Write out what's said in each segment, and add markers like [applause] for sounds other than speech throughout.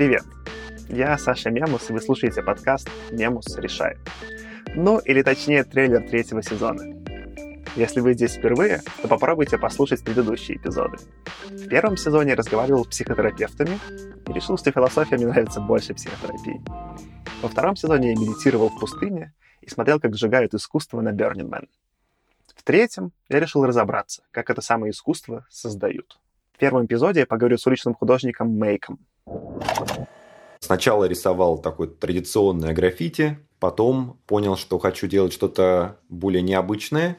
Привет! Я Саша Мемус, и вы слушаете подкаст «Мемус решает». Ну, или точнее, трейлер третьего сезона. Если вы здесь впервые, то попробуйте послушать предыдущие эпизоды. В первом сезоне разговаривал с психотерапевтами и решил, что философия мне нравится больше психотерапии. Во втором сезоне я медитировал в пустыне и смотрел, как сжигают искусство на Burning Man. В третьем я решил разобраться, как это самое искусство создают. В первом эпизоде я поговорю с уличным художником Мейком. Сначала рисовал такое традиционное граффити, потом понял, что хочу делать что-то более необычное,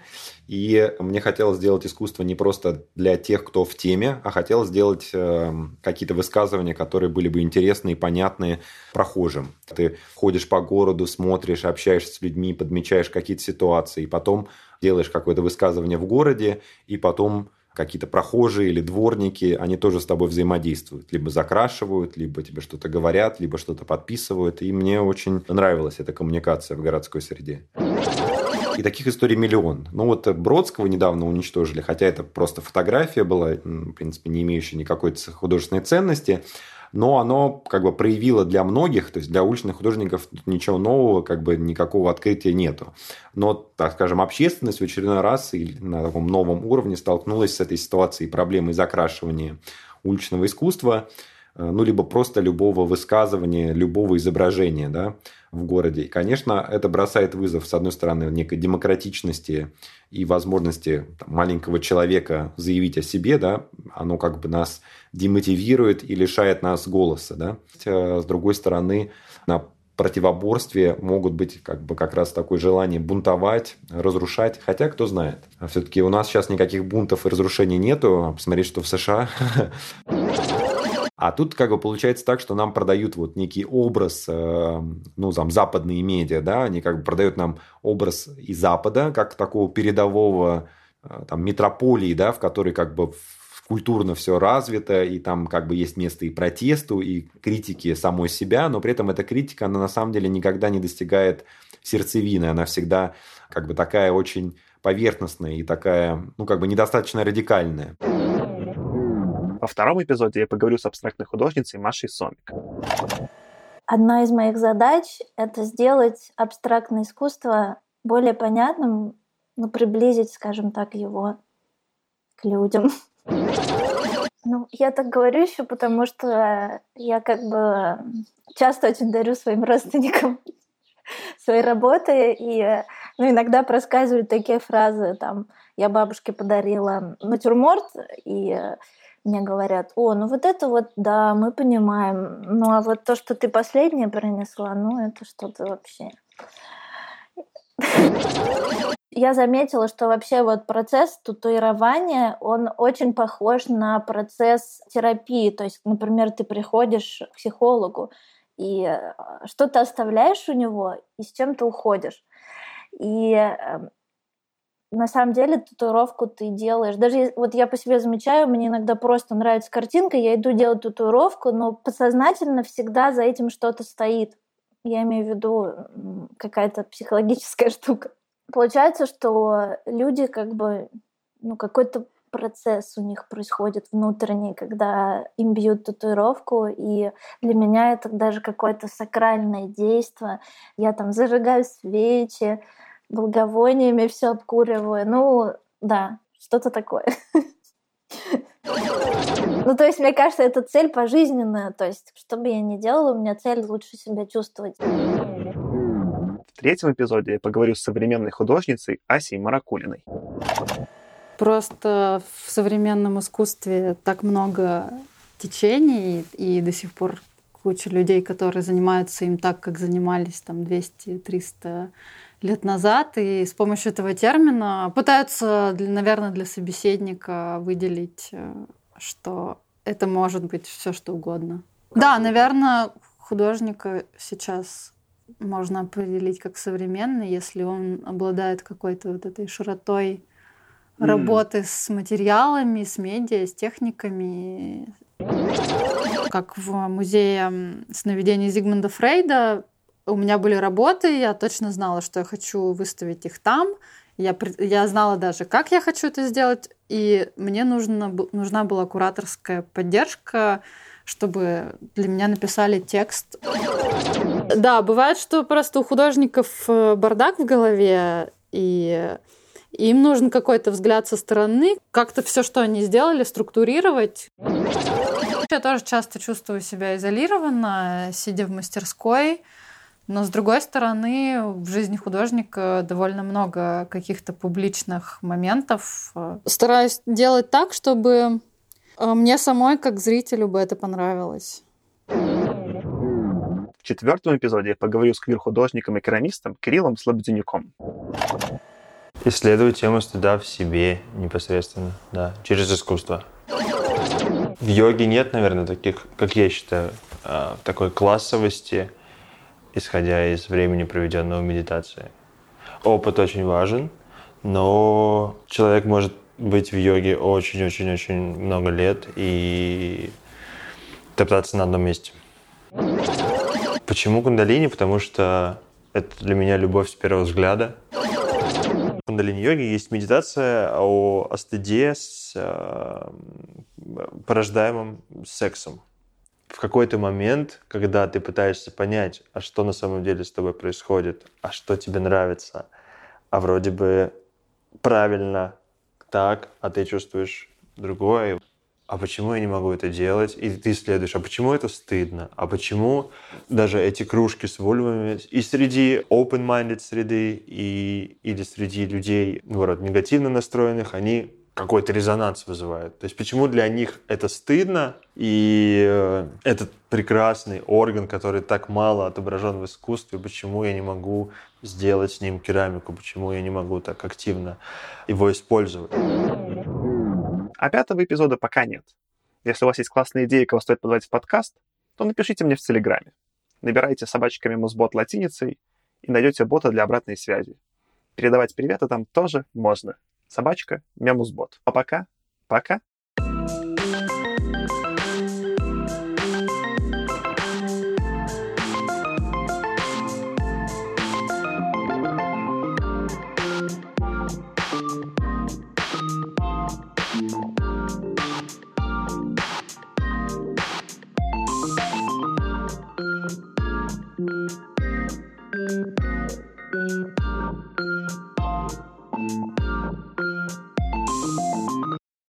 и мне хотелось сделать искусство не просто для тех, кто в теме, а хотелось сделать э, какие-то высказывания, которые были бы интересны и понятны прохожим. Ты ходишь по городу, смотришь, общаешься с людьми, подмечаешь какие-то ситуации, и потом делаешь какое-то высказывание в городе, и потом какие-то прохожие или дворники, они тоже с тобой взаимодействуют. Либо закрашивают, либо тебе что-то говорят, либо что-то подписывают. И мне очень нравилась эта коммуникация в городской среде. И таких историй миллион. Ну вот Бродского недавно уничтожили, хотя это просто фотография была, в принципе, не имеющая никакой художественной ценности но оно как бы проявило для многих, то есть для уличных художников ничего нового, как бы никакого открытия нету. Но, так скажем, общественность в очередной раз или на таком новом уровне столкнулась с этой ситуацией проблемой закрашивания уличного искусства, э, ну, либо просто любого высказывания, любого изображения, да, в городе. И, конечно, это бросает вызов, с одной стороны, некой демократичности и возможности там, маленького человека заявить о себе, да, оно как бы нас демотивирует и лишает нас голоса, да. С другой стороны, на противоборстве могут быть как бы как раз такое желание бунтовать, разрушать. Хотя, кто знает. А все-таки у нас сейчас никаких бунтов и разрушений нету. Посмотреть, что в США. А тут как бы получается так, что нам продают вот некий образ, э, ну, там, западные медиа, да, они как бы продают нам образ из Запада, как такого передового э, там, метрополии, да, в которой как бы культурно все развито, и там как бы есть место и протесту, и критики самой себя, но при этом эта критика, она на самом деле никогда не достигает сердцевины, она всегда как бы такая очень поверхностная и такая, ну, как бы недостаточно радикальная. Во втором эпизоде я поговорю с абстрактной художницей Машей Сомик. Одна из моих задач — это сделать абстрактное искусство более понятным, ну, приблизить, скажем так, его к людям. Ну, я так говорю еще, потому что я как бы часто очень дарю своим родственникам [laughs] свои работы, и ну, иногда проскальзывают такие фразы, там, я бабушке подарила натюрморт, и мне говорят, о, ну вот это вот, да, мы понимаем, ну а вот то, что ты последнее принесла, ну это что-то вообще. Я заметила, что вообще вот процесс татуирования, он очень похож на процесс терапии. То есть, например, ты приходишь к психологу, и э, что-то оставляешь у него, и с чем-то уходишь. И эм, на самом деле татуировку ты делаешь. Даже вот я по себе замечаю, мне иногда просто нравится картинка, я иду делать татуировку, но подсознательно всегда за этим что-то стоит. Я имею в виду какая-то психологическая [laughs] штука. Получается, что люди как бы, ну, какой-то процесс у них происходит внутренний, когда им бьют татуировку, и для меня это даже какое-то сакральное действие. Я там зажигаю свечи, благовониями все обкуриваю. Ну, да, что-то такое. [laughs] Ну, то есть, мне кажется, это цель пожизненная. То есть, что бы я ни делала, у меня цель лучше себя чувствовать. В третьем эпизоде я поговорю с современной художницей Асей Маракулиной. Просто в современном искусстве так много течений, и до сих пор куча людей, которые занимаются им так, как занимались там 200-300 лет назад, и с помощью этого термина пытаются, наверное, для собеседника выделить, э, что это может быть все что угодно. Да, наверное, художника сейчас можно определить как современный, если он обладает какой-то вот этой широтой mm. работы с материалами, с медиа, с техниками. Как в музее сновидений Зигмунда Фрейда у меня были работы, я точно знала, что я хочу выставить их там. Я, я знала даже, как я хочу это сделать, и мне нужно, нужна была кураторская поддержка, чтобы для меня написали текст. Да, бывает, что просто у художников э, бардак в голове, и им нужен какой-то взгляд со стороны, как-то все, что они сделали, структурировать. Я тоже часто чувствую себя изолированно, сидя в мастерской. Но, с другой стороны, в жизни художника довольно много каких-то публичных моментов. Стараюсь делать так, чтобы э, мне самой, как зрителю, бы это понравилось. Четвертом эпизоде я поговорю с квир-художником и керамистом Кириллом Слободенюком. Исследовать тему стыда в себе непосредственно, да, через искусство. В йоге нет, наверное, таких, как я считаю, а, такой классовости, исходя из времени, проведенного в медитации. Опыт очень важен, но человек может быть в йоге очень-очень-очень много лет и топтаться на одном месте. Почему кундалини? Потому что это для меня любовь с первого взгляда кундалини-йоге есть медитация о, о стыде с э, порождаемым сексом. В какой-то момент, когда ты пытаешься понять, а что на самом деле с тобой происходит, а что тебе нравится, а вроде бы правильно так, а ты чувствуешь другое, а почему я не могу это делать? И ты исследуешь, а почему это стыдно? А почему даже эти кружки с вульвами и среди open-minded среды, и, или среди людей, наоборот, негативно настроенных, они какой-то резонанс вызывают. То есть почему для них это стыдно, и э, этот прекрасный орган, который так мало отображен в искусстве, почему я не могу сделать с ним керамику, почему я не могу так активно его использовать. А пятого эпизода пока нет. Если у вас есть классная идея, кого стоит позвать в подкаст, то напишите мне в Телеграме. Набирайте собачками музбот латиницей и найдете бота для обратной связи. Передавать приветы там тоже можно. Собачка Мемузбот. А пока, пока.